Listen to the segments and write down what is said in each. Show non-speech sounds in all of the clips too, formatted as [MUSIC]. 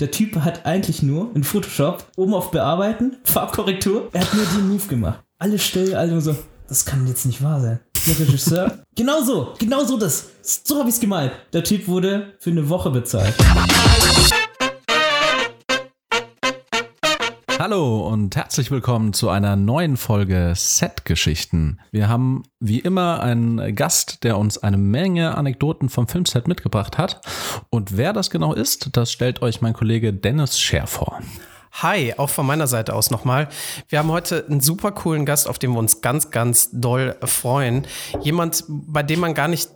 der Typ hat eigentlich nur in Photoshop oben auf Bearbeiten, Farbkorrektur, er hat nur den Move gemacht. Alle still, alle nur so, das kann jetzt nicht wahr sein. Der Regisseur, [LAUGHS] genau so, genau so das. So habe ich es gemalt. Der Typ wurde für eine Woche bezahlt. Hallo und herzlich willkommen zu einer neuen Folge Set-Geschichten. Wir haben wie immer einen Gast, der uns eine Menge Anekdoten vom Filmset mitgebracht hat. Und wer das genau ist, das stellt euch mein Kollege Dennis Scher vor. Hi, auch von meiner Seite aus nochmal. Wir haben heute einen super coolen Gast, auf den wir uns ganz, ganz doll freuen. Jemand, bei dem man gar nicht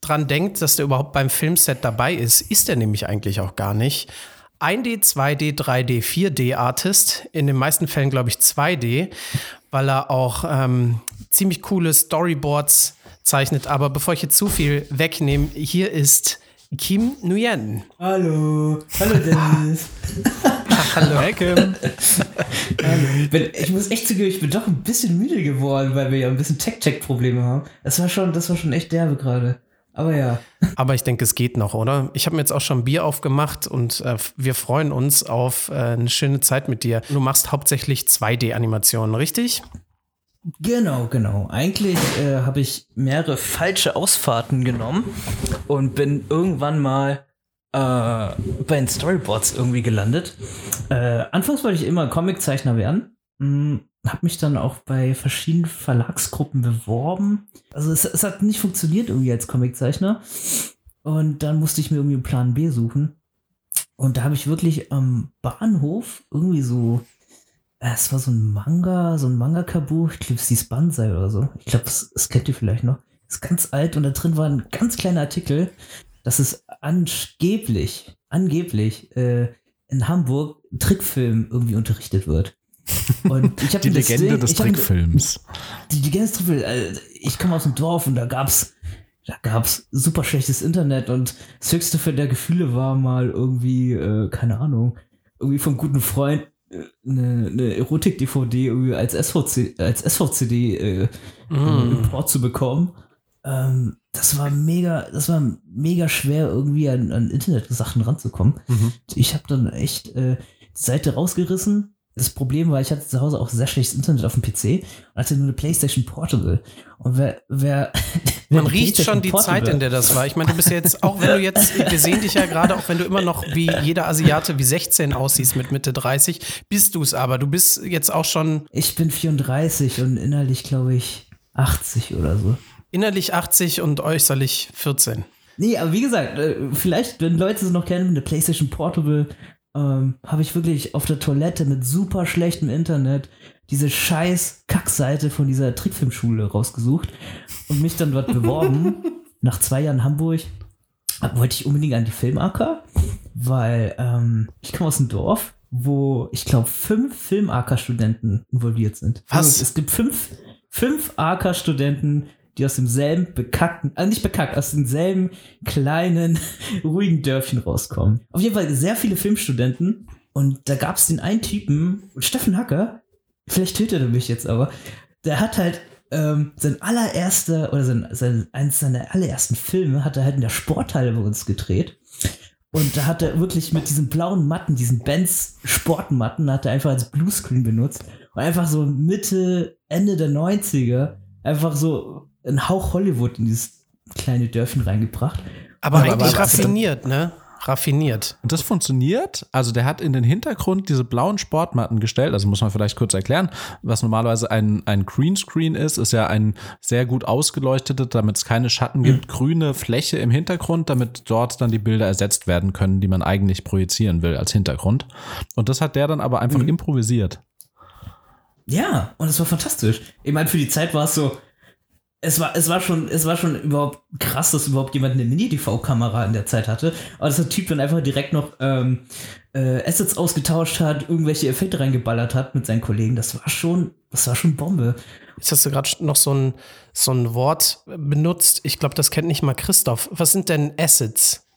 dran denkt, dass der überhaupt beim Filmset dabei ist, ist er nämlich eigentlich auch gar nicht. 1D, 2D, 3D, 4D Artist, in den meisten Fällen glaube ich 2D, weil er auch ähm, ziemlich coole Storyboards zeichnet. Aber bevor ich jetzt zu viel wegnehme, hier ist Kim Nguyen. Hallo, hallo [LAUGHS] Dennis. Hallo. Hey Kim. Hallo. Ich muss echt zugeben, ich bin doch ein bisschen müde geworden, weil wir ja ein bisschen Tech-Check-Probleme haben. Das war schon, das war schon echt derbe gerade. Aber ja. Aber ich denke, es geht noch, oder? Ich habe mir jetzt auch schon Bier aufgemacht und äh, wir freuen uns auf äh, eine schöne Zeit mit dir. Du machst hauptsächlich 2D-Animationen, richtig? Genau, genau. Eigentlich äh, habe ich mehrere falsche Ausfahrten genommen und bin irgendwann mal äh, bei den Storyboards irgendwie gelandet. Äh, anfangs wollte ich immer Comiczeichner werden. Habe mich dann auch bei verschiedenen Verlagsgruppen beworben. Also es, es hat nicht funktioniert irgendwie als Comiczeichner. Und dann musste ich mir irgendwie einen Plan B suchen. Und da habe ich wirklich am Bahnhof irgendwie so, äh, es war so ein Manga, so ein Mangaka-Buch, ich glaube, es hieß Banzai oder so. Ich glaube, das, das kennt ihr vielleicht noch. Ist ganz alt und da drin war ein ganz kleiner Artikel, dass es angeblich, angeblich äh, in Hamburg Trickfilm irgendwie unterrichtet wird. Und ich [LAUGHS] die Legende Ding, des Trickfilms. Die Legende des Trickfilms. Also ich komme aus dem Dorf und da gab's da gab's super schlechtes Internet und das höchste für der Gefühle war mal irgendwie, äh, keine Ahnung, irgendwie vom guten Freund äh, eine, eine Erotik-DVD irgendwie als, SVC, als SVCD äh, mm. Import zu bekommen. Ähm, das war mega, das war mega schwer, irgendwie an, an Internet-Sachen ranzukommen. Mhm. Ich habe dann echt äh, die Seite rausgerissen, das Problem war, ich hatte zu Hause auch sehr schlechtes Internet auf dem PC und hatte nur eine PlayStation Portable. Und wer, wer, [LAUGHS] man riecht schon die Portable, Zeit, in der das war. Ich meine, du bist ja jetzt, auch wenn du jetzt, wir sehen dich ja gerade, auch wenn du immer noch wie jeder Asiate wie 16 aussiehst mit Mitte 30, bist du es aber. Du bist jetzt auch schon. Ich bin 34 und innerlich, glaube ich, 80 oder so. Innerlich 80 und äußerlich 14. Nee, aber wie gesagt, äh, vielleicht, wenn Leute es noch kennen, eine PlayStation Portable ähm, habe ich wirklich auf der Toilette mit super schlechtem Internet diese scheiß Kackseite von dieser Trickfilmschule rausgesucht und mich dann dort [LAUGHS] beworben. Nach zwei Jahren Hamburg wollte ich unbedingt an die Filmarker, weil ähm, ich komme aus einem Dorf, wo ich glaube fünf Filmarker-Studenten involviert sind. Was? Also, es gibt fünf, fünf AK-Studenten, die aus demselben bekackten, also nicht bekackt, aus demselben kleinen, [LAUGHS] ruhigen Dörfchen rauskommen. Auf jeden Fall sehr viele Filmstudenten. Und da gab es den einen Typen, Steffen Hacker, vielleicht tötet er mich jetzt aber, der hat halt ähm, sein allererster, oder sein, sein, eines seiner allerersten Filme hat er halt in der Sporthalle bei uns gedreht. Und da hat er wirklich mit diesen blauen Matten, diesen Benz Sportmatten, hat er einfach als Bluescreen benutzt. Und einfach so Mitte, Ende der 90er einfach so einen Hauch Hollywood in dieses kleine Dörfchen reingebracht. Aber, aber eigentlich aber, raffiniert, ne? Raffiniert. Und das funktioniert. Also der hat in den Hintergrund diese blauen Sportmatten gestellt. Also muss man vielleicht kurz erklären, was normalerweise ein, ein Greenscreen ist, ist ja ein sehr gut ausgeleuchtete, damit es keine Schatten gibt, mhm. grüne Fläche im Hintergrund, damit dort dann die Bilder ersetzt werden können, die man eigentlich projizieren will als Hintergrund. Und das hat der dann aber einfach mhm. improvisiert. Ja, und es war fantastisch. Ich meine, für die Zeit war es so, es war, es war schon, es war schon überhaupt krass, dass überhaupt jemand eine Mini-DV-Kamera in der Zeit hatte. Aber dass der Typ dann einfach direkt noch ähm, äh, Assets ausgetauscht hat, irgendwelche Effekte reingeballert hat mit seinen Kollegen. Das war schon, das war schon Bombe. Jetzt hast du gerade noch so ein, so ein Wort benutzt. Ich glaube, das kennt nicht mal Christoph. Was sind denn Assets?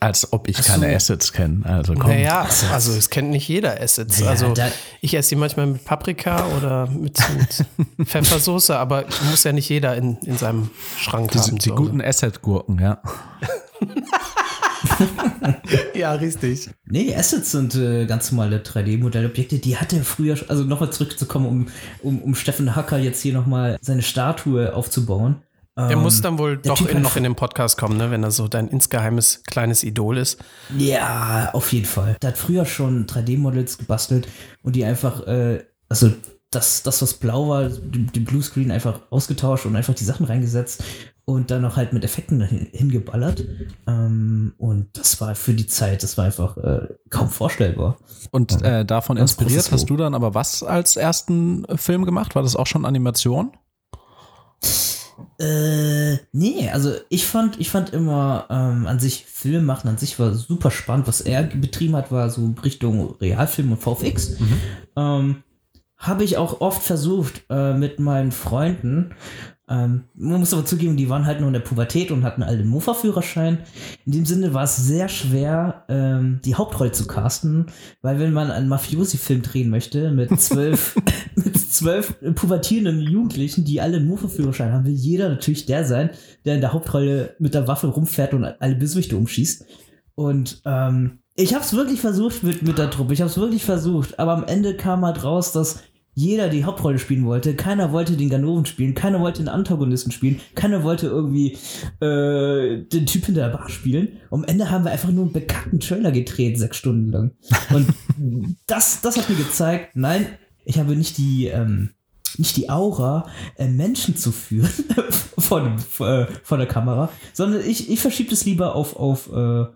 Als ob ich keine so. Assets kenne. Also komm. Naja, also es kennt nicht jeder Assets. Ja, also ich esse die manchmal mit Paprika oder mit, mit [LAUGHS] Pfeffersoße, aber muss ja nicht jeder in, in seinem Schrank die, haben. Die guten Asset-Gurken, ja. [LAUGHS] ja, richtig. Nee, Assets sind äh, ganz normale 3D-Modellobjekte. Die hatte er früher, also nochmal zurückzukommen, um, um, um Steffen Hacker jetzt hier nochmal seine Statue aufzubauen. Der Ähm, muss dann wohl doch in, noch in den Podcast kommen, ne? wenn er so dein insgeheimes kleines Idol ist. Ja, auf jeden Fall. Der hat früher schon 3D-Models gebastelt und die einfach, äh, also das, das, was blau war, den Bluescreen einfach ausgetauscht und einfach die Sachen reingesetzt und dann noch halt mit Effekten hin- hingeballert. Ähm, und das war für die Zeit, das war einfach äh, kaum vorstellbar. Und äh, davon inspiriert hast du dann aber was als ersten Film gemacht? War das auch schon Animation? Äh, nee, also ich fand, ich fand immer ähm, an sich Film machen an sich war super spannend. Was er betrieben hat, war so Richtung Realfilm und VFX. Ähm, Habe ich auch oft versucht äh, mit meinen Freunden. Ähm, man muss aber zugeben, die waren halt nur in der Pubertät und hatten alle den Mofa-Führerschein. In dem Sinne war es sehr schwer, ähm, die Hauptrolle zu casten, weil wenn man einen Mafiosi-Film drehen möchte mit [LAUGHS] zwölf, mit zwölf pubertierenden Jugendlichen, die alle einen Mofa-Führerschein haben, will jeder natürlich der sein, der in der Hauptrolle mit der Waffe rumfährt und alle Bösewichte umschießt. Und ähm, ich habe es wirklich versucht mit, mit der Truppe. Ich habe es wirklich versucht. Aber am Ende kam halt raus, dass jeder die Hauptrolle spielen wollte. Keiner wollte den Ganoven spielen. Keiner wollte den Antagonisten spielen. Keiner wollte irgendwie äh, den Typ hinter der Bar spielen. Am Ende haben wir einfach nur einen bekackten Trailer gedreht, sechs Stunden lang. Und [LAUGHS] das, das hat mir gezeigt, nein, ich habe nicht die, ähm, nicht die Aura, äh, Menschen zu führen [LAUGHS] vor, dem, äh, vor der Kamera, sondern ich, ich verschiebe das lieber auf, auf äh,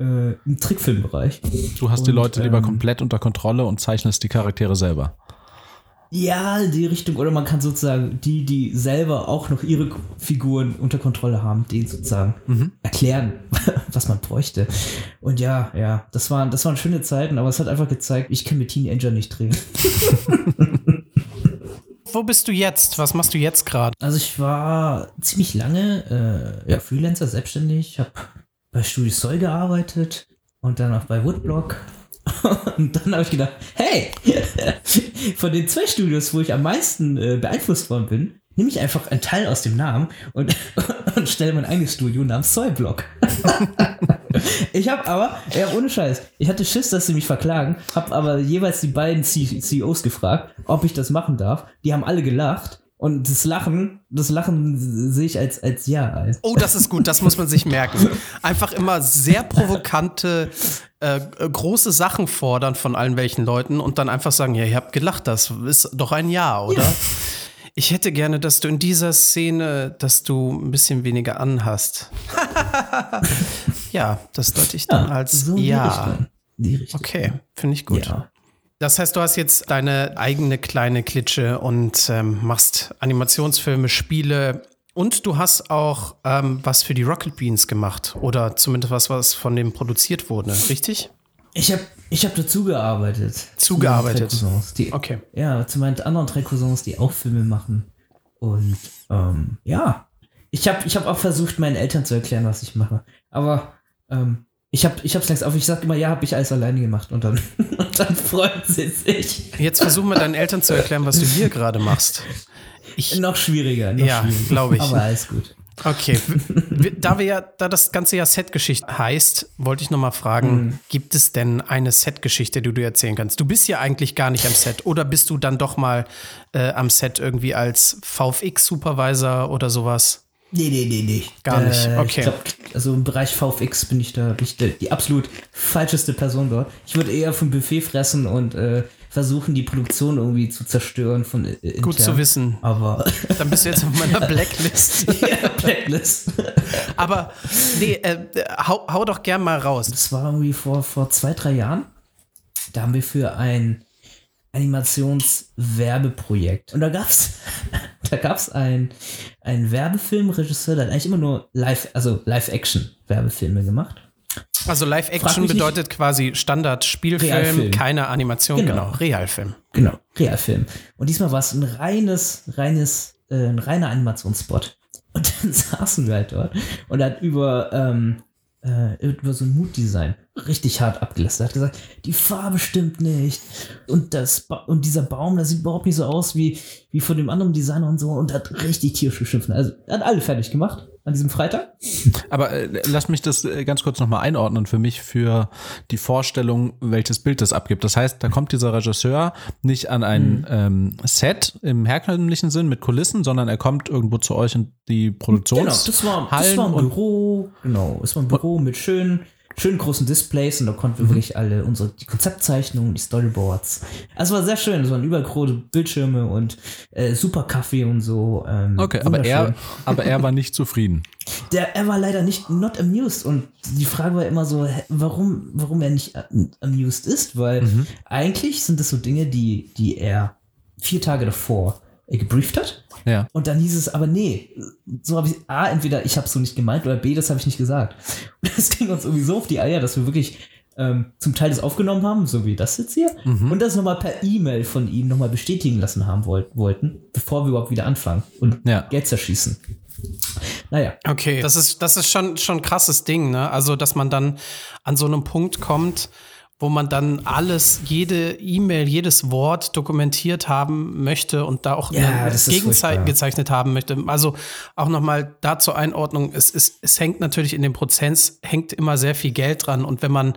äh, im Trickfilmbereich. Du hast die Und, Leute lieber ähm, komplett unter Kontrolle und zeichnest die Charaktere selber. Ja, die Richtung, oder man kann sozusagen die, die selber auch noch ihre Figuren unter Kontrolle haben, denen sozusagen erklären, [LAUGHS] was man bräuchte. Und ja, ja, das waren, das waren schöne Zeiten, aber es hat einfach gezeigt, ich kann mit Teenager nicht drehen. [LAUGHS] Wo bist du jetzt? Was machst du jetzt gerade? Also ich war ziemlich lange äh, ja, Freelancer, selbstständig, habe bei Studio Soll gearbeitet und dann auch bei Woodblock. [LAUGHS] Und dann habe ich gedacht, hey, [LAUGHS] von den zwei Studios, wo ich am meisten äh, beeinflusst worden bin, nehme ich einfach einen Teil aus dem Namen und, [LAUGHS] und stelle mein eigenes Studio namens Soilblock. ich habe aber, ja ohne Scheiß, ich hatte Schiss, dass sie mich verklagen, habe aber jeweils die beiden CEOs gefragt, ob ich das machen darf. Die haben alle gelacht und das Lachen, das Lachen sehe ich als, als Ja. Als. Oh, das ist gut, das muss man sich merken. Einfach immer sehr provokante, äh, äh, große Sachen fordern von allen welchen Leuten und dann einfach sagen, ja, ihr habt gelacht, das ist doch ein Ja, oder? Ich hätte gerne, dass du in dieser Szene, dass du ein bisschen weniger anhast. [LAUGHS] ja, das deute ich dann als so Ja. Okay, finde ich gut. Ja. Das heißt, du hast jetzt deine eigene kleine Klitsche und ähm, machst Animationsfilme, Spiele und du hast auch ähm, was für die Rocket Beans gemacht oder zumindest was, was von dem produziert wurde, richtig? Ich habe ich hab dazu gearbeitet. Zugearbeitet. Zu die, Okay. Ja, zu meinen anderen drei Cousins, die auch Filme machen. Und ähm, ja, ich habe ich hab auch versucht, meinen Eltern zu erklären, was ich mache. Aber ähm, ich habe ich hab's längst auf. Ich sag immer, ja, habe ich alles alleine gemacht. Und dann, [LAUGHS] und dann freuen sie sich. Jetzt versuchen wir deinen Eltern zu erklären, was du hier gerade machst. Ich, Noch schwieriger. Noch Ja, schwieriger. glaub ich. Aber alles gut. okay, da wir ja, da das ganze ja Setgeschichte heißt, wollte ich noch mal fragen, gibt es denn eine Setgeschichte, die du erzählen kannst? Du bist ja eigentlich gar nicht am Set oder bist du dann doch mal äh, am Set irgendwie als VFX-Supervisor oder sowas? Nee, nee, nee, nee. Gar nicht, Äh, okay. Ich glaub, also im Bereich VFX bin ich da ich die, die absolut falscheste Person dort. Ich würde eher vom Buffet fressen und äh, versuchen, die Produktion irgendwie zu zerstören von äh, intern. Gut zu wissen. Aber [LAUGHS] Dann bist du jetzt auf meiner [LAUGHS] Blacklist. [LAUGHS] ja, Blacklist. Aber nee, äh, hau, hau doch gern mal raus. Das war irgendwie vor, vor zwei, drei Jahren. Da haben wir für ein Animationswerbeprojekt. Und da gab's, da gab's ein, ein Werbefilmregisseur, der hat eigentlich immer nur Live, also Live-Action-Werbefilme gemacht. Also Live-Action mich nicht. bedeutet quasi Standard-Spielfilm, keine Animation, genau, Genau. Realfilm. Genau, Realfilm. Und diesmal war es ein reines, reines, äh, ein reiner Animationsspot. Und dann [LAUGHS] saßen wir halt dort und hat über, ähm, äh, über so ein Mood-Design richtig hart abgelästert. Er hat gesagt, die Farbe stimmt nicht. Und das ba und dieser Baum, das sieht überhaupt nicht so aus wie, wie von dem anderen Designer und so. Und hat richtig tierisch geschimpft. Also er hat alle fertig gemacht an diesem Freitag. Aber äh, lass mich das äh, ganz kurz nochmal einordnen für mich, für die Vorstellung, welches Bild das abgibt. Das heißt, da kommt dieser Regisseur nicht an ein Mhm. ähm, Set im herkömmlichen Sinn mit Kulissen, sondern er kommt irgendwo zu euch in die Produktions Genau, das war, das war ein Büro, genau, es war ein Büro mit schönen, schönen großen Displays und da konnten wir Mhm. wirklich alle unsere die Konzeptzeichnungen, die Storyboards. Also es war sehr schön, es waren überall große Bildschirme und äh, super Kaffee und so. Ähm, Okay, aber er, [LAUGHS] aber er war nicht zufrieden. Der, er war leider nicht not amused und die Frage war immer so, warum, warum er nicht äh, amused ist, weil Mhm. eigentlich sind das so Dinge, die, die er vier Tage davor gebrieft hat. Ja. Und dann hieß es, aber nee, so habe ich, A, entweder ich habe es so nicht gemeint oder B, das habe ich nicht gesagt. Und das ging uns irgendwie so auf die Eier, dass wir wirklich ähm, zum Teil das aufgenommen haben, so wie das jetzt hier, Mhm. und das nochmal per E-Mail von ihm nochmal bestätigen lassen haben wollt, wollten, bevor wir überhaupt wieder anfangen und Ja. Geld zerschießen. Naja, Okay, das ist, das ist schon, schon ein krasses Ding, ne? Also, dass man dann an so einem Punkt kommt, wo man dann alles, jede E-Mail, jedes Wort dokumentiert haben möchte und da auch Ja, furchtbar. gegengezeichnet haben möchte. Also auch nochmal da zur Einordnung, es, es, es hängt natürlich in dem Prozess, hängt immer sehr viel Geld dran. Und wenn man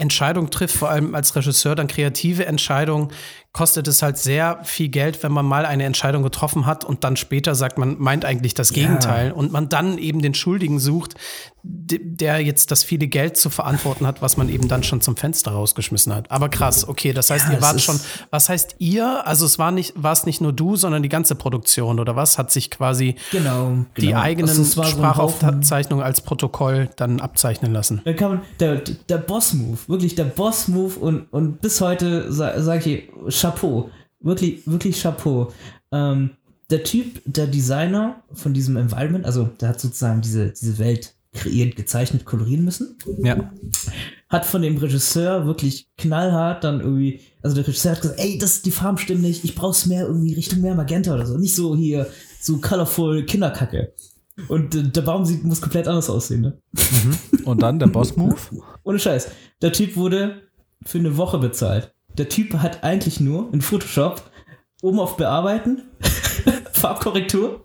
Entscheidungen trifft, vor allem als Regisseur, dann kreative Entscheidungen, kostet es halt sehr viel Geld, wenn man mal eine Entscheidung getroffen hat und dann später sagt, man meint eigentlich das Gegenteil und man dann eben den Schuldigen sucht, der jetzt das viele Geld zu verantworten hat, was man eben dann schon zum Fenster rausgeschmissen hat. Aber krass, okay, das heißt, Ja, ihr wart schon, was heißt ihr? Also es war nicht, war es nicht nur du, sondern die ganze Produktion oder was? Hat sich quasi genau. die genau. eigenen Also war so Sprachaufzeichnungen als Protokoll dann abzeichnen lassen? Dann kam der, der Boss-Move, wirklich der Boss-Move und, und bis heute sa sage ich Chapeau. Wirklich, wirklich Chapeau. Ähm, der Typ, der Designer von diesem Environment, also der hat sozusagen diese, diese Welt kreiert, gezeichnet, kolorieren müssen, Ja. hat von dem Regisseur wirklich knallhart dann irgendwie, also der Regisseur hat gesagt, ey, das, die Farben stimmen nicht, ich brauch's mehr irgendwie Richtung mehr Magenta oder so, nicht so hier, so colorful Kinderkacke. Und äh, der Baum sieht, muss komplett anders aussehen, ne? Und dann der Boss-Move. [LAUGHS] Ohne Scheiß. Der Typ wurde für eine Woche bezahlt. Der Typ hat eigentlich nur in Photoshop oben auf Bearbeiten, [LAUGHS] Farbkorrektur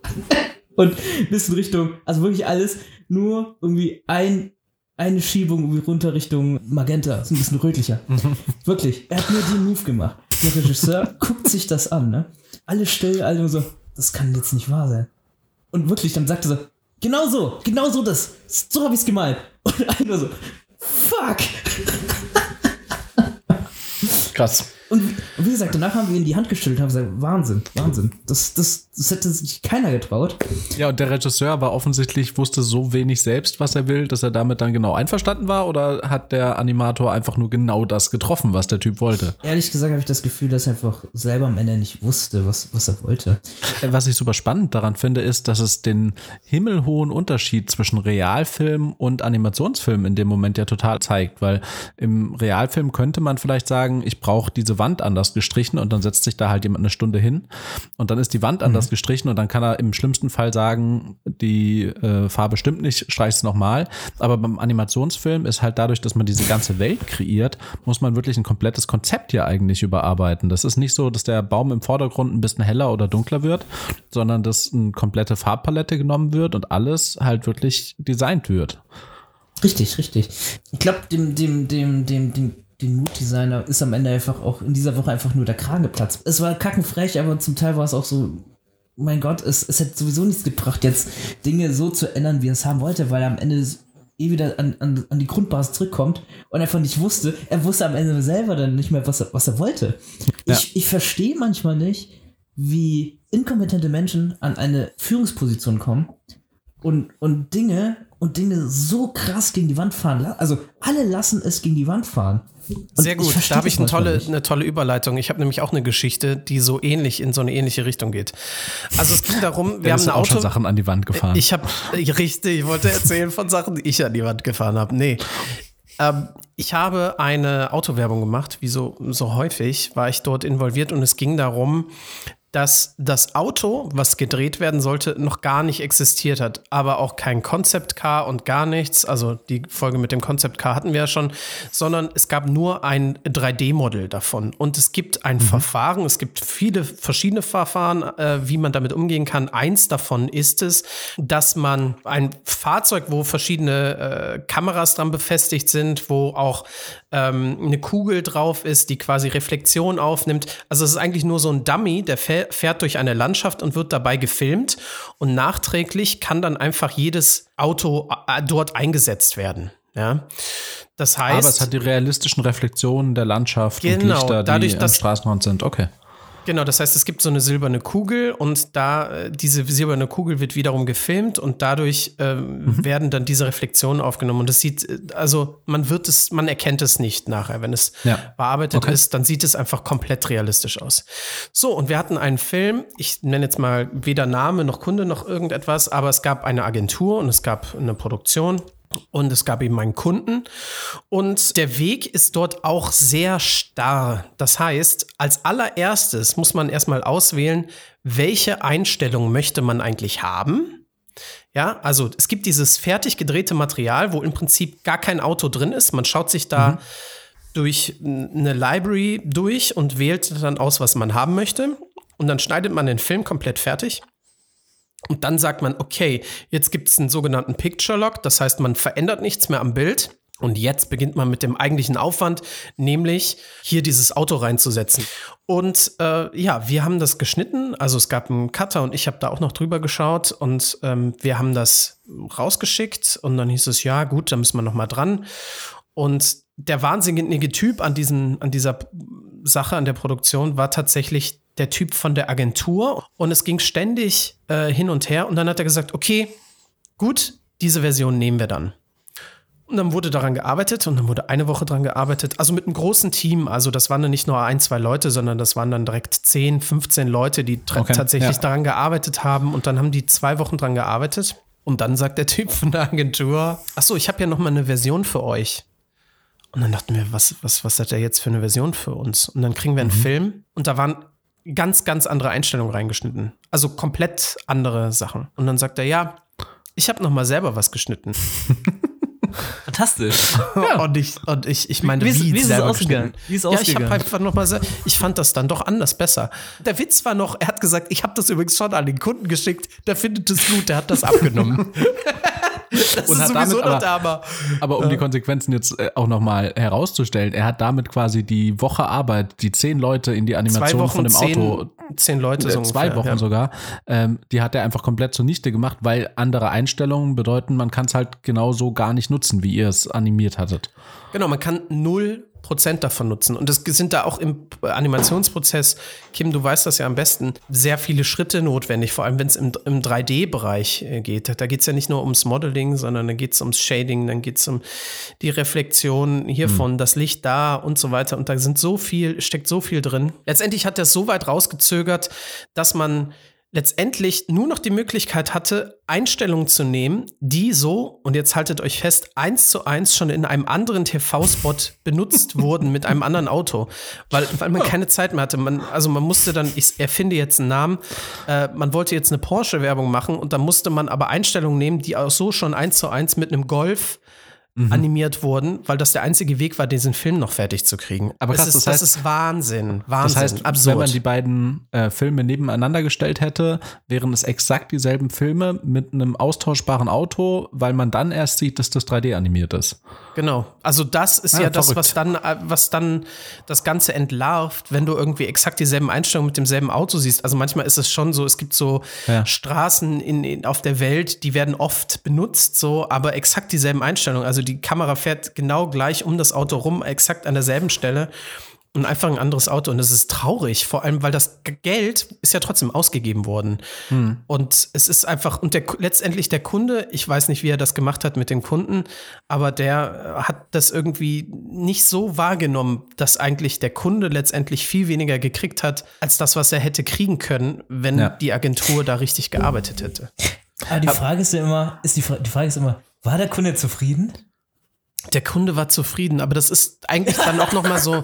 und ein bisschen Richtung, also wirklich alles, nur irgendwie ein, eine Schiebung irgendwie runter Richtung Magenta, so ein bisschen rötlicher. [LAUGHS] Wirklich. Er hat nur den Move gemacht. Der Regisseur [LAUGHS] guckt sich das an, ne? Alle still, alle nur so, das kann jetzt nicht wahr sein. Und wirklich, dann sagte er so, genau so, genau so das. So habe ich's gemalt. Und alle nur so, fuck. Krass. Und wie, gesagt, danach haben wir ihn die Hand geschüttelt und haben gesagt, Wahnsinn, Wahnsinn. Das, das, das hätte sich keiner getraut. Ja, und der Regisseur war offensichtlich, wusste so wenig selbst, was er will, dass er damit dann genau einverstanden war? Oder hat der Animator einfach nur genau das getroffen, was der Typ wollte? Ehrlich gesagt habe ich das Gefühl, dass er einfach selber am Ende nicht wusste, was, was er wollte. Äh, Was ich super spannend daran finde, ist, dass es den himmelhohen Unterschied zwischen Realfilm und Animationsfilm in dem Moment ja total zeigt, weil im Realfilm könnte man vielleicht sagen, ich brauche diese Wand anders gestrichen und dann setzt sich da halt jemand eine Stunde hin und dann ist die Wand anders gestrichen und dann kann er im schlimmsten Fall sagen, die äh, Farbe stimmt nicht, streich es nochmal. Aber beim Animationsfilm ist halt dadurch, dass man diese ganze Welt kreiert, muss man wirklich ein komplettes Konzept hier eigentlich überarbeiten. Das ist nicht so, dass der Baum im Vordergrund ein bisschen heller oder dunkler wird, sondern dass eine komplette Farbpalette genommen wird und alles halt wirklich designt wird. Richtig, richtig. Ich glaube, dem, dem, dem, dem, dem, dem Mood-Designer ist am Ende einfach auch in dieser Woche einfach nur der Kragen geplatzt. Es war kackenfrech, aber zum Teil war es auch so, mein Gott, es, es hätte sowieso nichts gebracht, jetzt Dinge so zu ändern, wie er es haben wollte, weil er am Ende eh wieder an, an, an die Grundbasis zurückkommt und einfach nicht wusste, er wusste am Ende selber dann nicht mehr, was er, was er wollte. Ja. Ich, ich verstehe manchmal nicht, wie inkompetente Menschen an eine Führungsposition kommen und, und Dinge und Dinge so krass gegen die Wand fahren. Also alle lassen es gegen die Wand fahren. Und Sehr gut, da habe ich eine tolle, nicht. eine tolle Überleitung. Ich habe nämlich auch eine Geschichte, die so ähnlich in so eine ähnliche Richtung geht. Also es ging darum, [LAUGHS] wir haben Dennis ein hat auch schon Auto. Sachen an die Wand gefahren. Ich habe richtig, ich wollte erzählen von Sachen, die ich an die Wand gefahren habe. Nee. Ähm, ich habe eine Autowerbung gemacht, wie so, so häufig war ich dort involviert und es ging darum, dass das Auto, was gedreht werden sollte, noch gar nicht existiert hat, aber auch kein Concept Car und gar nichts. Also die Folge mit dem Concept Car hatten wir ja schon, sondern es gab nur ein 3D-Modell davon. Und es gibt ein mhm. Verfahren, es gibt viele verschiedene Verfahren, äh, wie man damit umgehen kann. Eins davon ist es, dass man ein Fahrzeug, wo verschiedene äh, Kameras dran befestigt sind, wo auch ähm, eine Kugel drauf ist, die quasi Reflexion aufnimmt. Also es ist eigentlich nur so ein Dummy, der fährt fährt durch eine Landschaft und wird dabei gefilmt und nachträglich kann dann einfach jedes Auto äh, dort eingesetzt werden. Ja. Das heißt. Aber es hat die realistischen Reflexionen der Landschaft genau, und Lichter, die am Straßenrand sind. Okay. Genau, das heißt, es gibt so eine silberne Kugel und da äh, diese silberne Kugel wird wiederum gefilmt und dadurch äh, mhm. werden dann diese Reflexionen aufgenommen und das sieht, äh, also man wird es, man erkennt es nicht nachher, wenn es ja. bearbeitet okay. ist, dann sieht es einfach komplett realistisch aus. So und wir hatten einen Film, ich nenne jetzt mal weder Name noch Kunde noch irgendetwas, aber es gab eine Agentur und es gab eine Produktion und es gab eben einen Kunden. Und der Weg ist dort auch sehr starr. Das heißt, als allererstes muss man erstmal auswählen, welche Einstellung möchte man eigentlich haben. Ja, also es gibt dieses fertig gedrehte Material, wo im Prinzip gar kein Auto drin ist. Man schaut sich da mhm. durch eine Library durch und wählt dann aus, was man haben möchte. Und dann schneidet man den Film komplett fertig. Und dann sagt man, okay, jetzt gibt es einen sogenannten Picture Lock, das heißt, man verändert nichts mehr am Bild. Und jetzt beginnt man mit dem eigentlichen Aufwand, nämlich hier dieses Auto reinzusetzen. Und äh, ja, wir haben das geschnitten. Also es gab einen Cutter und ich habe da auch noch drüber geschaut und ähm, wir haben das rausgeschickt und dann hieß es, ja gut, da müssen wir noch mal dran. Und der wahnsinnige Typ an, diesen, an dieser Sache, an der Produktion, war tatsächlich der Typ von der Agentur und es ging ständig äh, hin und her und dann hat er gesagt, okay, gut, diese Version nehmen wir dann. Und dann wurde daran gearbeitet und dann wurde eine Woche daran gearbeitet. Also mit einem großen Team. Also das waren dann nicht nur ein, zwei Leute, sondern das waren dann direkt 10, 15 Leute, die okay, tatsächlich ja. daran gearbeitet haben. Und dann haben die zwei Wochen daran gearbeitet. Und dann sagt der Typ von der Agentur, ach so, ich habe ja noch mal eine Version für euch. Und dann dachten wir, was, was, was hat er jetzt für eine Version für uns? Und dann kriegen wir einen mhm. Film und da waren ganz, ganz andere Einstellungen reingeschnitten. Also komplett andere Sachen. Und dann sagt er, ja, ich habe noch mal selber was geschnitten. [LAUGHS] Fantastisch. Ja. [LAUGHS] Und ich, und ich, ich meine, wie, wie, wie ist es ausgegangen? Wie ist ja, ich habe einfach noch mal, ich fand das dann doch anders besser. Der Witz war noch, er hat gesagt, ich habe das übrigens schon an den Kunden geschickt, der findet es gut, der hat das abgenommen. [LAUGHS] Das und ist sowieso damit, aber, aber, aber um ja. die Konsequenzen jetzt äh, auch nochmal herauszustellen, er hat damit quasi die Woche Arbeit, die zehn Leute in die Animation Wochen, von dem zehn, Auto, zehn Leute, äh, so zwei ungefähr, Wochen ja. sogar, ähm, die hat er einfach komplett zunichte gemacht, weil andere Einstellungen bedeuten, man kann es halt genauso gar nicht nutzen, wie ihr es animiert hattet. Genau, man kann null Prozent davon nutzen. Und es sind da auch im Animationsprozess, Kim, du weißt das ja am besten, sehr viele Schritte notwendig, vor allem wenn es im, im 3D-Bereich äh, geht. Da geht es ja nicht nur ums Modeling, sondern da geht es ums Shading, dann geht es um die Reflexion hiervon, mhm. das Licht da und so weiter. Und da sind so viel, steckt so viel drin. Letztendlich hat es so weit rausgezögert, dass man letztendlich nur noch die Möglichkeit hatte, Einstellungen zu nehmen, die so, und jetzt haltet euch fest, eins zu eins schon in einem anderen TV-Spot benutzt [LAUGHS] wurden mit einem anderen Auto, weil, weil man keine Zeit mehr hatte. Man, also man musste dann, ich erfinde jetzt einen Namen, äh, man wollte jetzt eine Porsche-Werbung machen und dann musste man aber Einstellungen nehmen, die auch so schon eins zu eins mit einem Golf mhm. animiert wurden, weil das der einzige Weg war, diesen Film noch fertig zu kriegen. Aber krass, ist, das, heißt, das ist Wahnsinn. Wahnsinn. Das heißt, absurd. wenn man die beiden äh, Filme nebeneinander gestellt hätte, wären es exakt dieselben Filme mit einem austauschbaren Auto, weil man dann erst sieht, dass das 3D animiert ist. Genau. Also das ist ah, ja, das, was dann, äh, was dann das Ganze entlarvt, wenn du irgendwie exakt dieselben Einstellungen mit demselben Auto siehst. Also manchmal ist es schon so, es gibt so ja. Straßen in, in, auf der Welt, die werden oft benutzt, so, aber exakt dieselben Einstellungen. Also die Kamera fährt genau gleich um das Auto rum, exakt an derselben Stelle und einfach ein anderes Auto. Und das ist traurig, vor allem, weil das Geld ist ja trotzdem ausgegeben worden. Hm. Und es ist einfach, und der, letztendlich der Kunde, ich weiß nicht, wie er das gemacht hat mit den Kunden, aber der hat das irgendwie nicht so wahrgenommen, dass eigentlich der Kunde letztendlich viel weniger gekriegt hat, als das, was er hätte kriegen können, wenn ja. die Agentur da richtig gearbeitet hätte. Aber die Frage ist ja immer, ist die, die Frage ist immer, war der Kunde zufrieden? Der Kunde war zufrieden, aber das ist eigentlich dann auch noch mal so,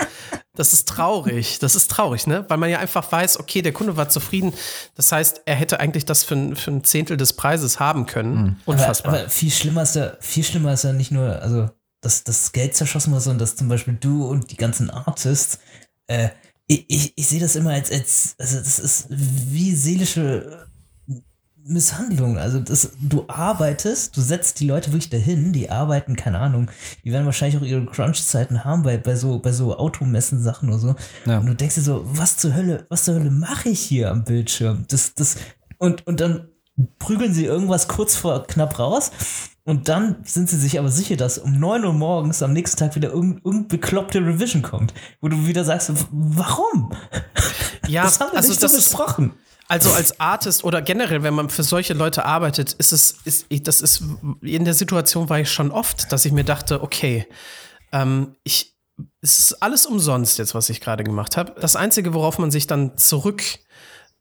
Das ist traurig. Das ist traurig, ne? Weil man ja einfach weiß, okay, der Kunde war zufrieden. Das heißt, er hätte eigentlich das für ein, für ein Zehntel des Preises haben können. Unfassbar. Aber, aber viel schlimmer ist ja, viel schlimmer ist ja nicht nur, also, dass das Geld zerschossen war, sondern dass zum Beispiel du und die ganzen Artists, äh, ich, ich, ich sehe das immer als, als, also das ist wie seelische Misshandlung. Also das, du arbeitest, du setzt die Leute wirklich dahin, die arbeiten, keine Ahnung, die werden wahrscheinlich auch ihre Crunch-Zeiten haben bei, bei so, bei so Automessen-Sachen oder so. Ja. Und du denkst dir so, was zur Hölle, was zur Hölle mache ich hier am Bildschirm? Das, das, und, und dann prügeln sie irgendwas kurz vor knapp raus. Und dann sind sie sich aber sicher, dass um 9 Uhr morgens am nächsten Tag wieder irgendeine irgendein bekloppte Revision kommt, wo du wieder sagst, warum? Ja, das haben wir also nicht das so ist- besprochen. Also als Artist oder generell, wenn man für solche Leute arbeitet, ist es, ist, das ist, in der Situation war ich schon oft, dass ich mir dachte, okay, ähm, ich, es ist alles umsonst jetzt, was ich gerade gemacht habe. Das Einzige, worauf man sich dann zurück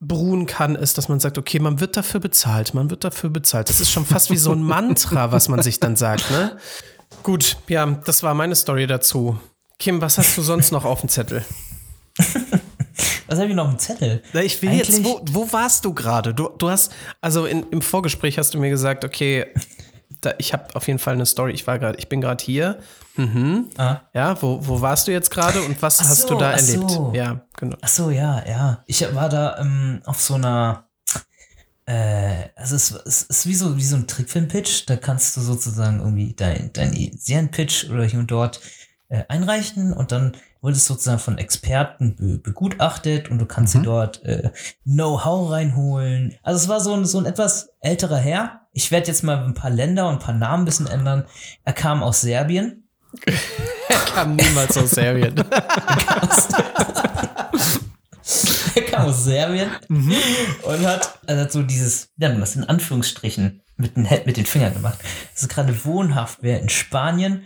beruhen kann, ist, dass man sagt, okay, man wird dafür bezahlt, man wird dafür bezahlt. Das ist schon fast wie so ein Mantra, was man sich dann sagt, ne? Gut, ja, das war meine Story dazu. Kim, was hast du sonst noch auf dem Zettel? [LAUGHS] Was habe ich noch im Zettel? Ich will jetzt, Eigentlich- wo, wo warst du gerade? Du, du hast, also in, im Vorgespräch hast du mir gesagt, okay, da, ich habe auf jeden Fall eine Story. Ich war gerade, ich bin gerade hier. Ah. Ja, wo, wo warst du jetzt gerade und was Ach hast so, du da erlebt? so. Ja, genau. Ach so, ja, ja. Ich war da ähm, auf so einer, also es, es ist wie so, wie so ein Trickfilm-Pitch. Da kannst du sozusagen irgendwie dein, dein Serien-Pitch oder hier und dort äh, einreichen und dann wurde es sozusagen von Experten be begutachtet und du kannst dir dort äh, Know-how reinholen. Also es war so ein, so ein etwas älterer Herr. Ich werde jetzt mal ein paar Länder und ein paar Namen ein bisschen ändern. Er kam aus Serbien. [LAUGHS] Er kam niemals aus Serbien. [LAUGHS] Er kam aus Serbien und hat, also hat so dieses, ja, das in Anführungsstrichen mit den, mit den Fingern gemacht. Das ist gerade wohnhaft wäre in Spanien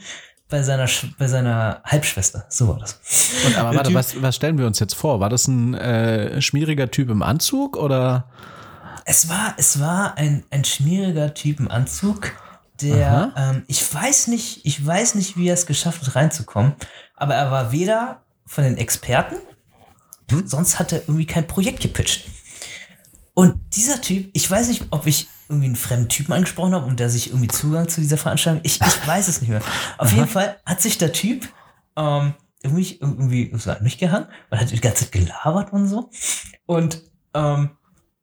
bei seiner, bei seiner Halbschwester. So war das. Und, aber warte, was, was stellen wir uns jetzt vor? War das ein äh, schmieriger Typ im Anzug oder? Es war, es war ein, ein schmieriger Typ im Anzug, der, ähm, ich weiß nicht, ich weiß nicht, wie er es geschafft hat, reinzukommen, aber er war weder von den Experten, sonst hat er irgendwie kein Projekt gepitcht. Und dieser Typ, ich weiß nicht, ob ich irgendwie einen fremden Typen angesprochen habe und der sich irgendwie Zugang zu dieser Veranstaltung, ich, ich [LAUGHS] weiß es nicht mehr. Auf jeden Fall hat sich der Typ ähm, irgendwie, irgendwie so an mich gehangen und hat die ganze Zeit gelabert und so. Und, ähm,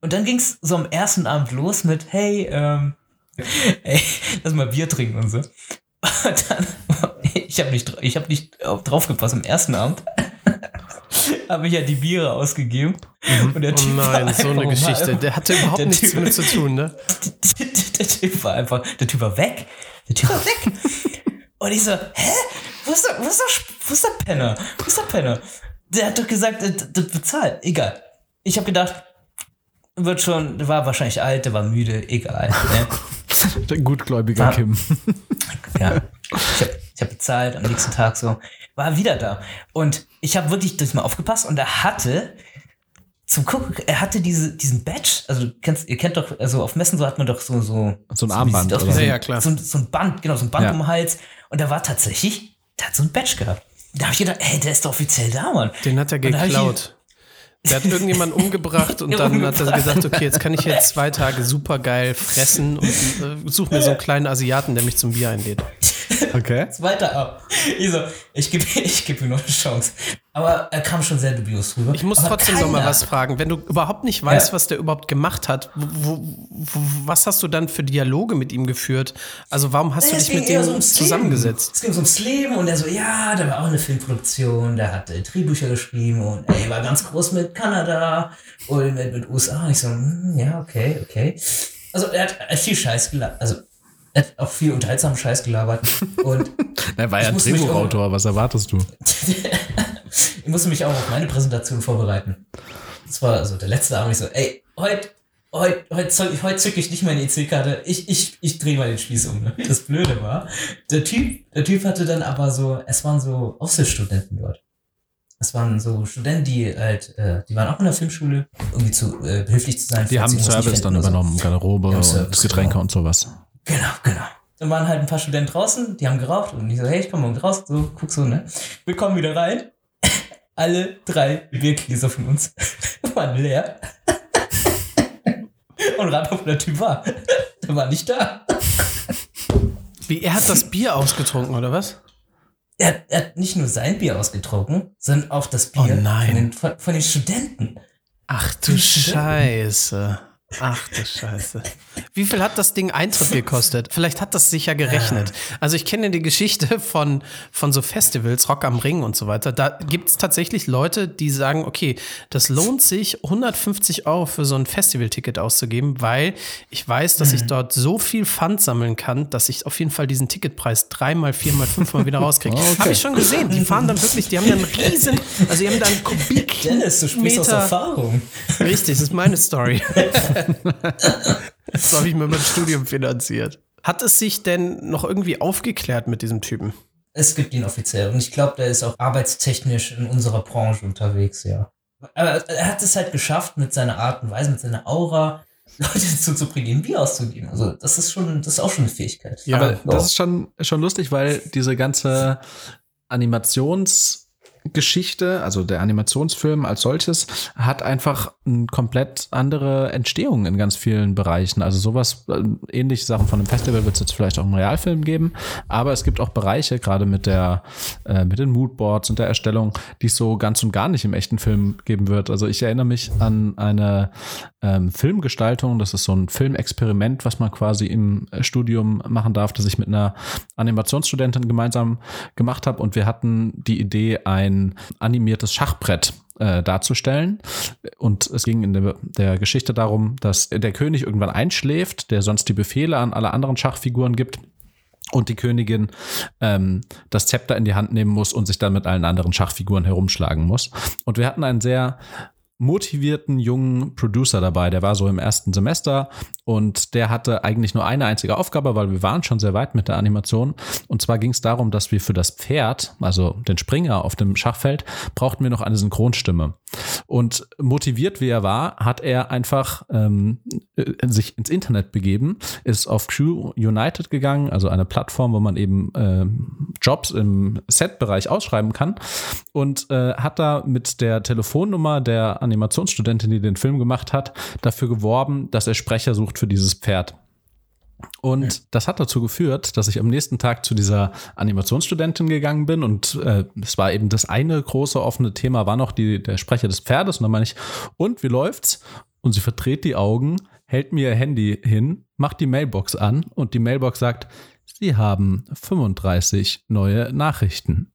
und dann ging es so am ersten Abend los mit, hey, ähm, [LAUGHS] ey, lass mal Bier trinken und so. [LAUGHS] Und dann, ich habe nicht, ich hab nicht drauf gepasst, am ersten Abend [LAUGHS] habe ich ja die Biere ausgegeben. Und der Oh Typ war nein, so einfach eine Geschichte. Der hatte [LAUGHS] überhaupt der nichts Typ- mit zu tun, ne? der, [LAUGHS] der, der Typ war einfach, der Typ war weg. Der Typ war weg. Und ich so, hä? Wo ist der, wo ist der, wo ist der Penner? Wo ist der Penner? Der hat doch gesagt, das, das bezahlt. Egal. Ich habe gedacht, wird schon, der war wahrscheinlich alt, der war müde, egal. Ne? Der gutgläubiger Ah. Kim. Ja. Ich habe hab bezahlt am nächsten Tag so. War er wieder da. Und ich habe wirklich durch mal aufgepasst und er hatte zum Gucken, er hatte diese, diesen Badge, also du kennst, ihr kennt doch, also auf Messen so hat man doch so, so, So ein Armband, aus Ja, ein- ja, klar. So, ein- so ein Band, genau, so ein Band Ja. um den Hals. Und da war tatsächlich, der hat so ein Badge gehabt. Da habe ich gedacht, ey, der ist doch offiziell da, Mann. Den hat er geklaut. Der hat irgendjemanden umgebracht und dann hat er umgebracht. gesagt, okay, jetzt kann ich jetzt zwei Tage super geil fressen und äh, such mir so einen kleinen Asiaten, der mich zum Bier einlädt. Okay. Weiter ab. Ich so, ich gebe ich geb ihm noch eine Chance. Aber er kam schon sehr dubios rüber. Ich muss Aber trotzdem noch mal keiner- was fragen. Wenn du überhaupt nicht weißt, Ja. was der überhaupt gemacht hat, wo, wo, was hast du dann für Dialoge mit ihm geführt? Also warum hast Nee, du dich mit dem so zusammengesetzt? Es ging so ums Leben und er so, ja, der war auch eine Filmproduktion, der hat äh, Drehbücher geschrieben und er war ganz groß mit Kanada und mit, mit USA. Und ich so, hm, ja, okay, okay. Also er hat, er hat viel Scheiß gelabert, also er hat auch viel unterhaltsamen Scheiß gelabert [LAUGHS] und Er war ja ein Drehbuchautor, was erwartest du? [LAUGHS] ich musste mich auch auf meine Präsentation vorbereiten. Das war also der letzte Abend. Ich so, ey, heute heute heute zeig- heute zücke ich nicht meine EC-Karte. Ich, ich, ich drehe mal den Spieß um. Ne? [LAUGHS] Das Blöde war, der Typ, der Typ hatte dann aber so, es waren so Aushilfsstudenten dort. Es waren so Studenten, die halt, äh, die waren auch in der Filmschule, irgendwie zu äh, behilflich zu sein. Die haben Service dann oder so. übernommen, Garderobe und Service, Getränke genau. und sowas. Genau, genau. Dann waren halt ein paar Studenten draußen, die haben geraucht und ich so, hey, ich komme morgen raus, so, guck so, ne? Wir kommen wieder rein. Alle drei Biergläser von uns [LAUGHS] waren leer. [LAUGHS] Und rat auf der Typ war. Der war nicht da. Wie, er hat das Bier ausgetrunken, oder was? Er, er hat nicht nur sein Bier ausgetrunken, sondern auch das Bier Oh. Von, den, von, von den Studenten. Ach du Scheiße. Ach du Scheiße. Wie viel hat das Ding Eintritt gekostet? Vielleicht hat das sich ja gerechnet. Also ich kenne die Geschichte von, von so Festivals, Rock am Ring und so weiter. Da gibt es tatsächlich Leute, die sagen, okay, das lohnt sich, 150 Euro für so ein Festivalticket auszugeben, weil ich weiß, dass ich dort so viel Pfand sammeln kann, dass ich auf jeden Fall diesen Ticketpreis dreimal, viermal, fünfmal wieder [LAUGHS] rauskriege. Habe ich schon gesehen. Die fahren dann wirklich, die haben dann riesen, also die haben dann Kubik. Dennis, du sprichst aus Erfahrung. Richtig, das ist meine Story. [LAUGHS] [LAUGHS] das habe ich mit meinem Studium finanziert. Hat es sich denn noch irgendwie aufgeklärt mit diesem Typen? Es gibt ihn offiziell. Und ich glaube, der ist auch arbeitstechnisch in unserer Branche unterwegs, ja. Aber er hat es halt geschafft, mit seiner Art und Weise, mit seiner Aura, Leute [LAUGHS] dazu zu bringen, ihm Bier auszugeben. Also, das ist schon, das ist auch schon eine Fähigkeit. Ja, Aber das ist schon, schon lustig, weil diese ganze Animationsgeschichte, also der Animationsfilm als solches, hat einfach eine komplett andere Entstehung in ganz vielen Bereichen. Also sowas, äh, ähnliche Sachen von einem Festival wird es jetzt vielleicht auch im Realfilm geben, aber es gibt auch Bereiche, gerade mit der, äh, mit den Moodboards und der Erstellung, die es so ganz und gar nicht im echten Film geben wird. Also ich erinnere mich an eine ähm, Filmgestaltung, das ist so ein Filmexperiment, was man quasi im Studium machen darf, das ich mit einer Animationsstudentin gemeinsam gemacht habe und wir hatten die Idee, ein animiertes Schachbrett äh, darzustellen. Und es ging in der, der Geschichte darum, dass der König irgendwann einschläft, der sonst die Befehle an alle anderen Schachfiguren gibt und die Königin ähm, das Zepter in die Hand nehmen muss und sich dann mit allen anderen Schachfiguren herumschlagen muss. Und wir hatten einen sehr motivierten jungen Producer dabei, der war so im ersten Semester und der hatte eigentlich nur eine einzige Aufgabe, weil wir waren schon sehr weit mit der Animation. Und zwar ging es darum, dass wir für das Pferd, also den Springer auf dem Schachfeld, brauchten wir noch eine Synchronstimme. Und motiviert wie er war, hat er einfach ähm, äh, sich ins Internet begeben, ist auf Q United gegangen, also eine Plattform, wo man eben ähm, Jobs im Set-Bereich ausschreiben kann und äh, hat da mit der Telefonnummer der Animationsstudentin, die den Film gemacht hat, dafür geworben, dass er Sprecher sucht für dieses Pferd. Und das hat dazu geführt, dass ich am nächsten Tag zu dieser Animationsstudentin gegangen bin und äh, es war eben das eine große offene Thema, war noch die, der Sprecher des Pferdes. Und dann meine ich, und wie läuft's? Und sie verdreht die Augen, hält mir ihr Handy hin, macht die Mailbox an und die Mailbox sagt, Sie haben 35 neue Nachrichten.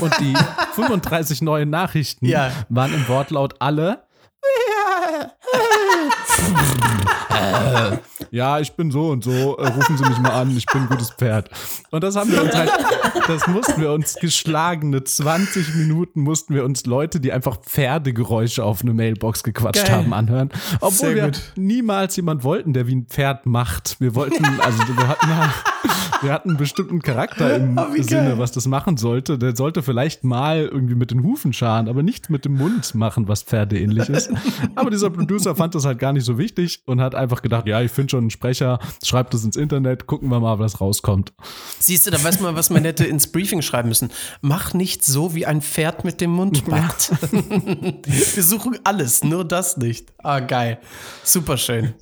Und die [LAUGHS] 35 neuen Nachrichten Ja. waren im Wortlaut alle. Äh, ja, ich bin so und so. Äh, rufen Sie mich mal an, ich bin ein gutes Pferd. Und das haben wir uns halt, das mussten wir uns geschlagene 20 Minuten mussten wir uns Leute, die einfach Pferdegeräusche auf eine Mailbox gequatscht Geil. haben, anhören. Obwohl Sehr wir gut. niemals jemand wollten, der wie ein Pferd macht. Wir wollten, also wir hatten, wir hatten einen bestimmten Charakter im [LAUGHS] Oh, Sinne, geil. was das machen sollte. Der sollte vielleicht mal irgendwie mit den Hufen scharen, aber nicht mit dem Mund machen, was Pferdeähnlich ist. [LAUGHS] Aber dieser Producer fand das halt gar nicht so wichtig und hat einfach gedacht, ja, ich finde schon einen Sprecher, schreibt das ins Internet, gucken wir mal, was rauskommt. Siehst du, da weiß man, was man hätte ins Briefing schreiben müssen. Mach nicht so, wie ein Pferd mit dem Mund macht. [LAUGHS] Wir suchen alles, nur das nicht. Ah, geil. Super schön.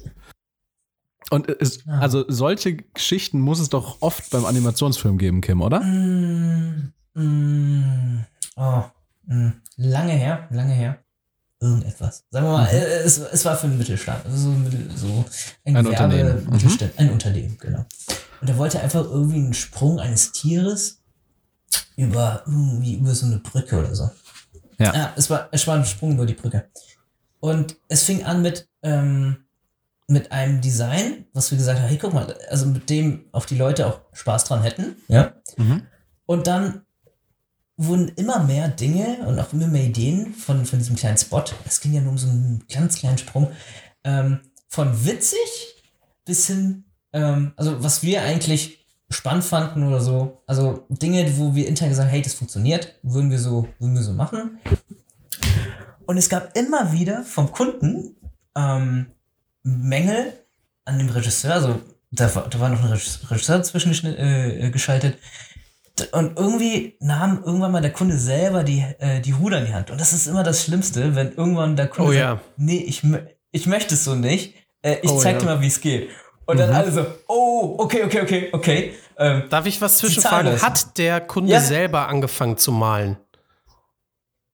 Und es, also solche Geschichten muss es doch oft beim Animationsfilm geben, Kim, oder? Mm, mm, oh, mm, lange her, lange her. Irgendetwas. Sagen wir mal, Mhm. äh, es, es war für einen Mittelstand. Also so, so ein, Ein Gewerbe- Unternehmen. Mhm. Ein Unternehmen, genau. Und er wollte einfach irgendwie einen Sprung eines Tieres über irgendwie über so eine Brücke oder so. Ja. Ja, es war, es war ein Sprung über die Brücke. Und es fing an mit, ähm, mit einem Design, was wir gesagt haben, hey, guck mal, also mit dem auch die Leute auch Spaß dran hätten. Ja. Mhm. Und dann wurden immer mehr Dinge und auch immer mehr Ideen von, von diesem kleinen Spot. Es ging ja nur um so einen ganz kleinen Sprung. Ähm, von witzig bis hin, ähm, also was wir eigentlich spannend fanden oder so. Also Dinge, wo wir intern gesagt haben, hey, das funktioniert, würden wir so, würden wir so machen. Und es gab immer wieder vom Kunden ähm, Mängel an dem Regisseur, also da war, da war noch ein Regisseur dazwischen geschni- äh, geschaltet, d- und irgendwie nahm irgendwann mal der Kunde selber die, äh, die Ruder in die Hand. Und das ist immer das Schlimmste, wenn irgendwann der Kunde Oh sagt, ja. nee, ich, ich möchte es so nicht. Äh, ich Oh zeig ja. dir mal, wie es geht. Und dann alle so, oh, okay, okay, okay, okay. Ähm, Darf ich was zwischenfragen? Hat der Kunde Ja. selber angefangen zu malen?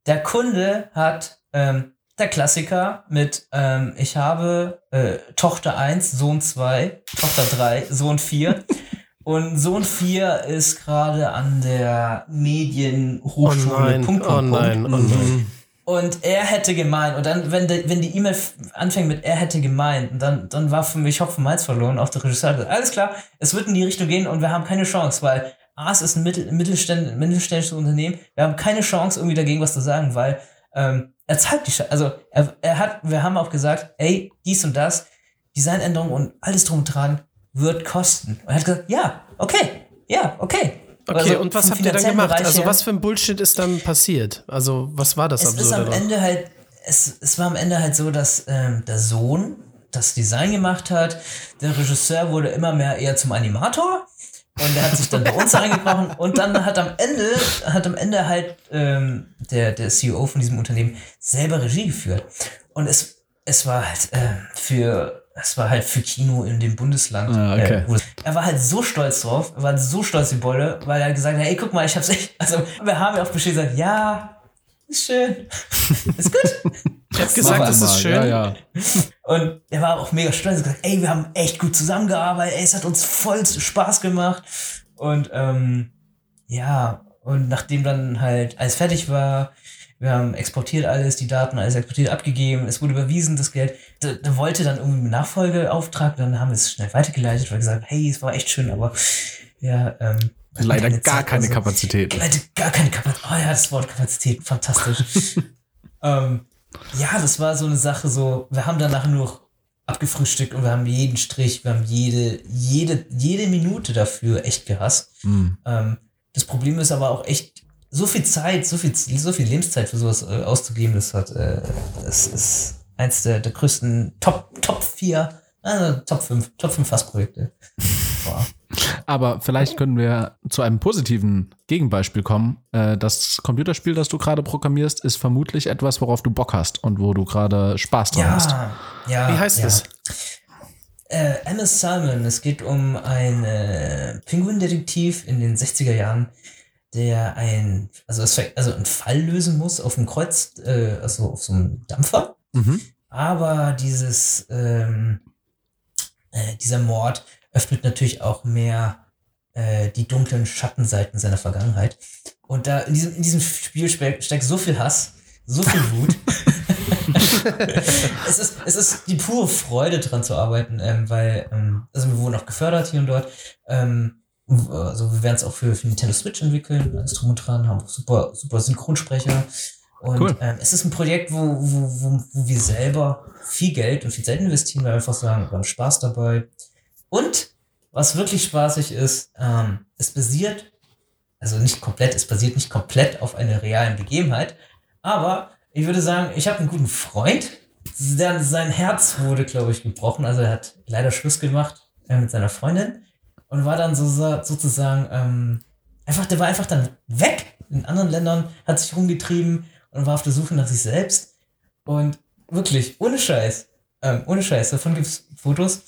der Kunde hat ähm, der Klassiker mit ähm, ich habe äh, Tochter 1, Sohn 2, Tochter 3, Sohn 4. [LAUGHS] Und Sohn 4 ist gerade an der Oh Medienhochschule. nein, Punkt, oh Punkt, nein, Punkt. oh nein. Und er hätte gemeint, und dann, wenn, die- wenn die E-Mail anfängt mit er hätte gemeint, und dann, dann war für mich Hopfen Malz verloren. Auch der Regisseur hat gesagt, alles klar, es wird in die Richtung gehen und wir haben keine Chance, weil A, es ist ein Mittel, Mittelständ, mittelständisches Unternehmen, wir haben keine Chance, irgendwie dagegen was zu sagen, weil ähm, er zahlt die Scheiße. Also er, er hat, wir haben auch gesagt, ey, dies und das, Designänderungen und alles drum und dran wird kosten. Und er hat gesagt, ja, okay, ja, okay. Okay, Also und was habt ihr dann gemacht? Bereich also her- was für ein Bullshit ist dann passiert? Also was war das es ist Absurde am daran? Ende halt, es, es war am Ende halt so, dass ähm, der Sohn das Design gemacht hat. Der Regisseur wurde immer mehr eher zum Animator. Und er hat sich dann bei uns eingebrochen und dann hat am Ende, hat am Ende halt ähm, der, der CEO von diesem Unternehmen selber Regie geführt. Und es, es war halt äh, für, es war halt für Kino in dem Bundesland. Ah, okay. äh, es- er war halt so stolz drauf, er war halt so stolz die Bolle, weil er gesagt hat, hey, guck mal, ich hab's echt, also wir haben ja auch Bescheid gesagt, ja, ist schön, ist gut. Ich hab gesagt, das ist schön. Ja, ja. Und er war auch mega stolz und gesagt, ey, wir haben echt gut zusammengearbeitet, ey, es hat uns voll Spaß gemacht. Und ähm, ja, und nachdem dann halt alles fertig war, wir haben exportiert alles, die Daten alles exportiert, abgegeben, es wurde überwiesen, das Geld. Da, da wollte dann irgendwie einen Nachfolgeauftrag, dann haben wir es schnell weitergeleitet, weil gesagt, hey, es war echt schön, aber ja, ähm, Leider keine gar Zeit, keine also- Kapazität. Leider gar keine Kapazität. Oh ja, das Wort Kapazität, fantastisch. [LAUGHS] ähm, ja, das war so eine Sache, so, wir haben danach nur noch abgefrühstückt und wir haben jeden Strich, wir haben jede, jede, jede Minute dafür echt gehasst. Hm. Ähm, das Problem ist aber auch echt, so viel Zeit, so viel, so viel Lebenszeit für sowas äh, auszugeben, das hat, äh, das ist eins der, der größten Top, Top 4, also Top 5, Top 5 Fassprojekte. [LAUGHS] Boah. Aber vielleicht können wir zu einem positiven Gegenbeispiel kommen. Äh, Das Computerspiel, das du gerade programmierst, ist vermutlich etwas, worauf du Bock hast und wo du gerade Spaß dran hast. Ja, ja. Wie heißt ja. es? Äh, Amos Salmon, es geht um einen äh, Pinguindetektiv in den 60er Jahren, der ein, also, es, also einen Fall lösen muss auf einem Kreuz, äh, also auf so einem Dampfer. Mhm. Aber dieses, ähm, äh, dieser Mord öffnet natürlich auch mehr äh, die dunklen Schattenseiten seiner Vergangenheit. Und da in diesem, in diesem Spiel ste- steckt so viel Hass, so viel Wut. [LAUGHS] es, ist, es ist die pure Freude dran zu arbeiten, ähm, weil, ähm, also wir wurden auch gefördert hier und dort. Ähm, also wir werden es auch für, für Nintendo Switch entwickeln, alles drum und dran, haben auch super, super Synchronsprecher. Und Cool. ähm, es ist ein Projekt, wo, wo, wo, wo wir selber viel Geld und viel Zeit investieren, weil wir einfach sagen, wir haben Spaß dabei. Und was wirklich spaßig ist, ähm, es basiert, also nicht komplett, es basiert nicht komplett auf einer realen Begebenheit, aber ich würde sagen, ich habe einen guten Freund, der, sein Herz wurde, glaube ich, gebrochen, also er hat leider Schluss gemacht äh, mit seiner Freundin und war dann so, sozusagen, ähm, einfach, der war einfach dann weg. In anderen Ländern, hat sich rumgetrieben und war auf der Suche nach sich selbst. Und wirklich, ohne Scheiß, ähm, ohne Scheiß, davon gibt es Fotos.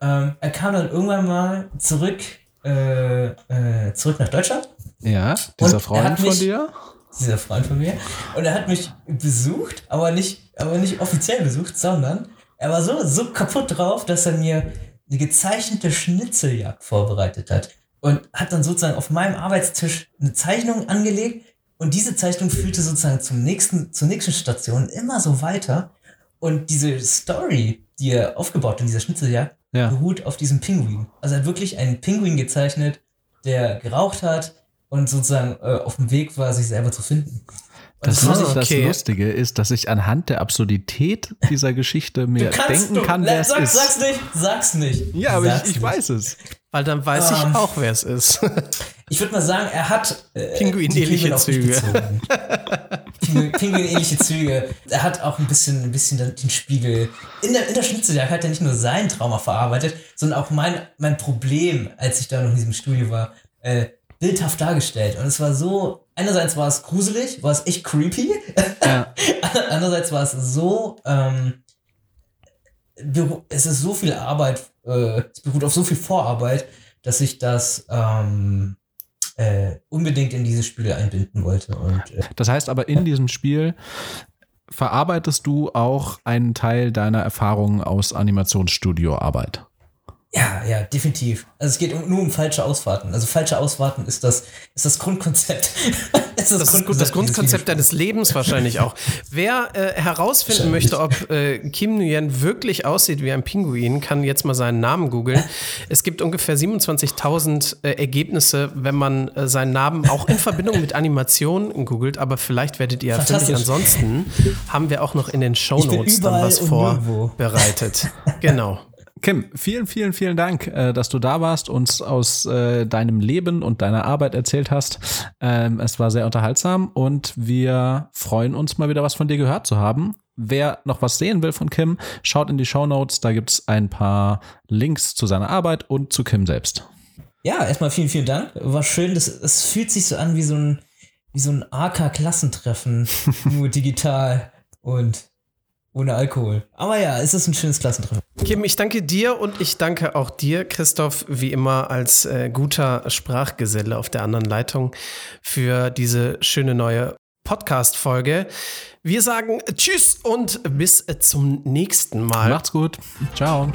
Ähm, er kam dann irgendwann mal zurück, äh, äh, zurück nach Deutschland, Ja, dieser er Freund hat von mich- dir. dieser Freund von mir. Und er hat mich besucht, aber nicht, aber nicht offiziell besucht, sondern er war so, so kaputt drauf, dass er mir eine gezeichnete Schnitzeljagd vorbereitet hat. Und hat dann sozusagen auf meinem Arbeitstisch eine Zeichnung angelegt. Und diese Zeichnung führte sozusagen zum nächsten, zur nächsten Station immer so weiter. Und diese Story, die er aufgebaut hat in dieser Schnitzeljagd, Ja. beruht auf diesem Pinguin. Also er hat wirklich einen Pinguin gezeichnet, der geraucht hat und sozusagen äh, auf dem Weg war, sich selber zu finden. Das, das okay. Lustige ist, dass ich anhand der Absurdität dieser Geschichte mir denken du, kann, wer es sag, ist. Sag's nicht, sag's nicht. ja, aber Sag's ich, ich weiß es. Weil dann weiß Ähm. ich auch, wer es ist. Ich würde mal sagen, er hat äh, Pinguin-ähnliche Pinguin Züge. [LAUGHS] Pinguin-ähnliche Züge. Er hat auch ein bisschen, ein bisschen den, Spiegel. In der, in der Schnitzeljagd hat er nicht nur sein Trauma verarbeitet, sondern auch mein, mein Problem, als ich da noch in diesem Studio war. Äh, bildhaft dargestellt. Und es war so, einerseits war es gruselig, war es echt creepy. Ja. [LAUGHS] Andererseits war es so, ähm, es ist so viel Arbeit, äh, es beruht auf so viel Vorarbeit, dass ich das ähm, äh, unbedingt in dieses Spiel einbinden wollte. Und äh, Das heißt aber, in diesem Spiel verarbeitest du auch einen Teil deiner Erfahrungen aus Animationsstudioarbeit. Ja, ja, definitiv. Also es geht um, nur um falsche Ausfahrten. Also falsche Ausfahrten ist das, ist das Grundkonzept. [LAUGHS] ist Das ist gut, das Grundkonzept deines Lebens wahrscheinlich auch. Wer äh, herausfinden möchte, ob äh, Kim Nguyen wirklich aussieht wie ein Pinguin, kann jetzt mal seinen Namen googeln. Es gibt ungefähr 27.000 äh, Ergebnisse, wenn man äh, seinen Namen auch in Verbindung mit Animation googelt, aber vielleicht werdet ihr. Fantastisch. Ansonsten haben wir auch noch in den bin Shownotes dann was vorbereitet. Genau. Kim, vielen, vielen, vielen Dank, äh, dass du da warst, uns aus äh, deinem Leben und deiner Arbeit erzählt hast. Ähm, es war sehr unterhaltsam und wir freuen uns mal wieder was von dir gehört zu haben. Wer noch was sehen will von Kim, schaut in die Show Notes. Da gibt es ein paar Links zu seiner Arbeit und zu Kim selbst. Ja, erstmal vielen, vielen Dank. War schön. Das, es fühlt sich so an wie so ein, wie so ein AK-Klassentreffen, [LAUGHS] nur digital und ohne Alkohol. Aber ja, es ist ein schönes Klassentreffen. Kim, ich danke dir und ich danke auch dir, Christoph, wie immer als äh, guter Sprachgeselle auf der anderen Leitung für diese schöne neue Podcast-Folge. Wir sagen Tschüss und bis zum nächsten Mal. Macht's gut. Ciao.